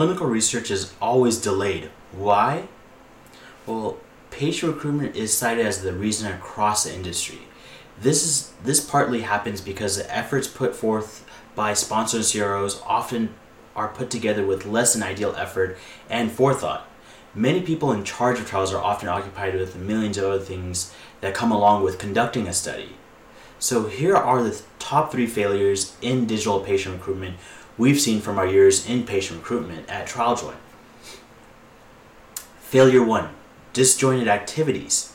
clinical research is always delayed. Why? Well, patient recruitment is cited as the reason across the industry. This is this partly happens because the efforts put forth by sponsors CROs often are put together with less than ideal effort and forethought. Many people in charge of trials are often occupied with millions of other things that come along with conducting a study. So here are the top three failures in digital patient recruitment we've seen from our years in patient recruitment at TrialJoy. Failure 1 Disjointed activities.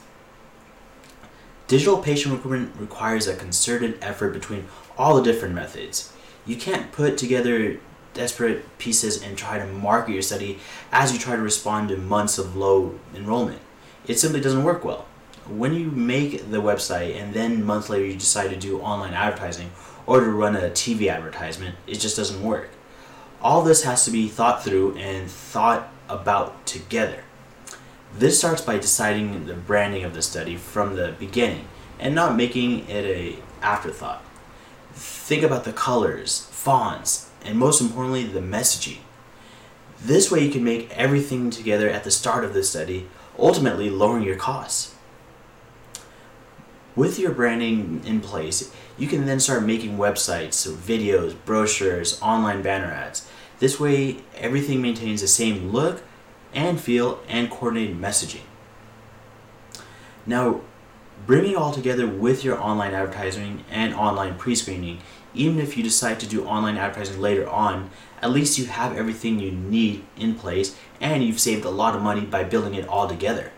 Digital patient recruitment requires a concerted effort between all the different methods. You can't put together desperate pieces and try to market your study as you try to respond to months of low enrollment. It simply doesn't work well. When you make the website and then months later you decide to do online advertising or to run a TV advertisement, it just doesn't work. All this has to be thought through and thought about together. This starts by deciding the branding of the study from the beginning and not making it a afterthought. Think about the colors, fonts, and most importantly, the messaging. This way, you can make everything together at the start of the study, ultimately lowering your costs. With your branding in place, you can then start making websites, videos, brochures, online banner ads. This way, everything maintains the same look and feel and coordinated messaging. Now, bring it all together with your online advertising and online pre screening even if you decide to do online advertising later on, at least you have everything you need in place and you've saved a lot of money by building it all together.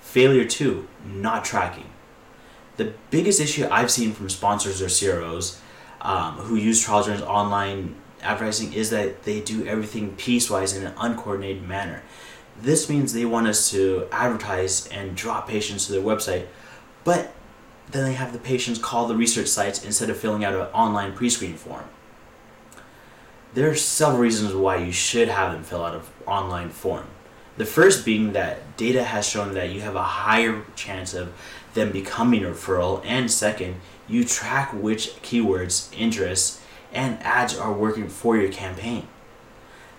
Failure 2 not tracking. The biggest issue I've seen from sponsors or CROs um, who use TrialJoy's online advertising is that they do everything piecewise in an uncoordinated manner. This means they want us to advertise and drop patients to their website, but then they have the patients call the research sites instead of filling out an online pre-screen form. There are several reasons why you should have them fill out an online form. The first being that data has shown that you have a higher chance of them becoming a referral, and second, you track which keywords, interests, and ads are working for your campaign.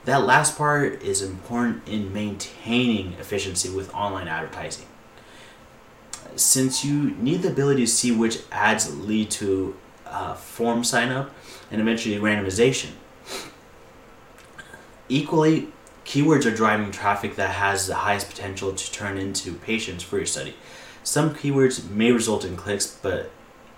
That last part is important in maintaining efficiency with online advertising since you need the ability to see which ads lead to uh, form sign up and eventually randomization. Equally, keywords are driving traffic that has the highest potential to turn into patients for your study. Some keywords may result in clicks, but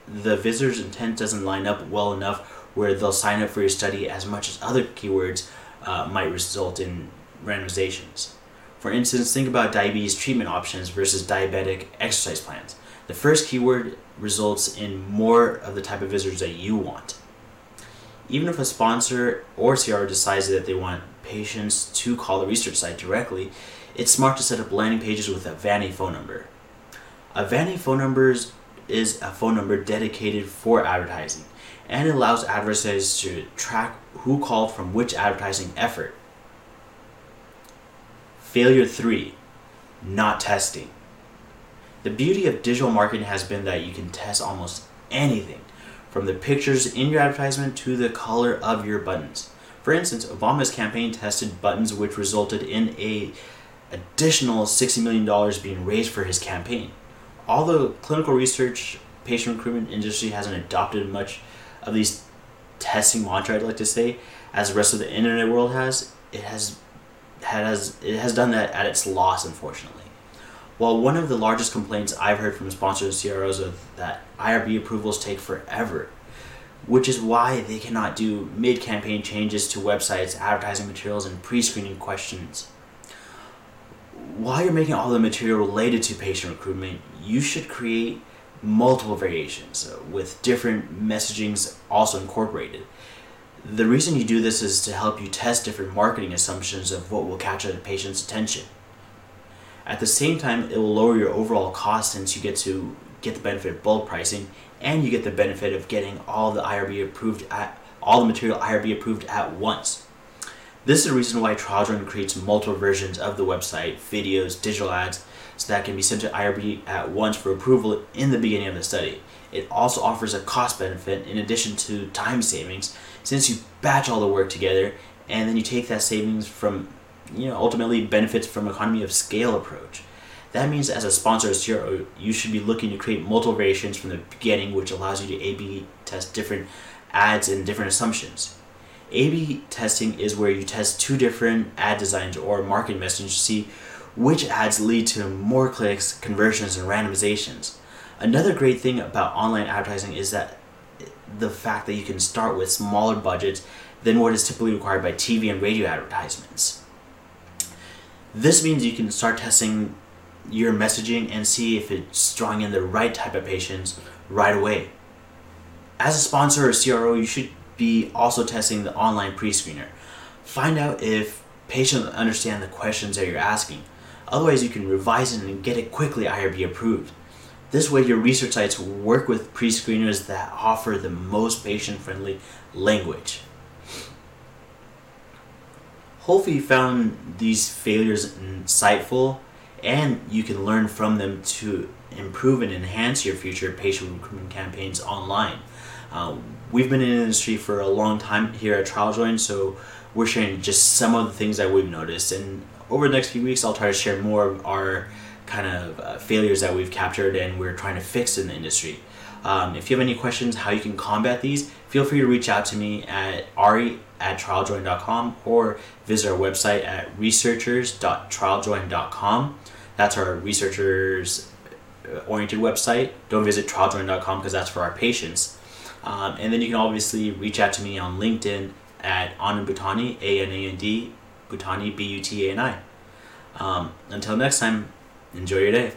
the visitor's intent doesn't line up well enough where they'll sign up for your study as much as other keywords uh, might result in randomizations. For instance, think about diabetes treatment options versus diabetic exercise plans. The first keyword results in more of the type of visitors that you want. Even if a sponsor or CR decides that they want patients to call the research site directly, it's smart to set up landing pages with a vanity phone number. A vanity phone number is a phone number dedicated for advertising and allows advertisers to track who called from which advertising effort. Failure three, not testing. The beauty of digital marketing has been that you can test almost anything, from the pictures in your advertisement to the color of your buttons. For instance, Obama's campaign tested buttons which resulted in a additional $60 million being raised for his campaign. Although clinical research, patient recruitment industry hasn't adopted much of these testing mantra, I'd like to say, as the rest of the internet world has, it has has it has done that at its loss, unfortunately. While one of the largest complaints I've heard from sponsors and CROs is that IRB approvals take forever, which is why they cannot do mid-campaign changes to websites, advertising materials, and pre-screening questions. While you're making all the material related to patient recruitment, you should create multiple variations uh, with different messagings also incorporated. The reason you do this is to help you test different marketing assumptions of what will catch a patient's attention. At the same time, it will lower your overall cost since you get to get the benefit of bulk pricing and you get the benefit of getting all the IRB approved at all the material IRB approved at once. This is the reason why TrialJoy creates multiple versions of the website, videos, digital ads, so that can be sent to IRB at once for approval in the beginning of the study. It also offers a cost benefit in addition to time savings since you batch all the work together and then you take that savings from, you know, ultimately benefits from economy of scale approach. That means as a sponsor of CRO, you should be looking to create multiple variations from the beginning, which allows you to A/B test different ads and different assumptions. A/B testing is where you test two different ad designs or market messages to see which ads lead to more clicks, conversions, and randomizations. Another great thing about online advertising is that the fact that you can start with smaller budgets than what is typically required by TV and radio advertisements. This means you can start testing your messaging and see if it's drawing in the right type of patients right away. As a sponsor or CRO, you should be also testing the online pre screener. Find out if patients understand the questions that you're asking. Otherwise, you can revise it and get it quickly IRB approved. This way, your research sites work with pre screeners that offer the most patient friendly language. Hopefully, you found these failures insightful and you can learn from them to improve and enhance your future patient recruitment campaigns online. Uh, we've been in the industry for a long time here at TrialJoy, so we're sharing just some of the things that we've noticed. And over the next few weeks, I'll try to share more of our kind of uh, failures that we've captured and we're trying to fix in the industry. Um, if you have any questions how you can combat these, feel free to reach out to me at ari at trialjoy.com or visit our website at researchers.trialjoy.com. That's our researchers uh, oriented website. Don't visit trialjoy.com because that's for our patients. Um, and then you can obviously reach out to me on LinkedIn at Anand Bhutani, A N A N D, Bhutani, B U T A N I. Um, until next time, enjoy your day.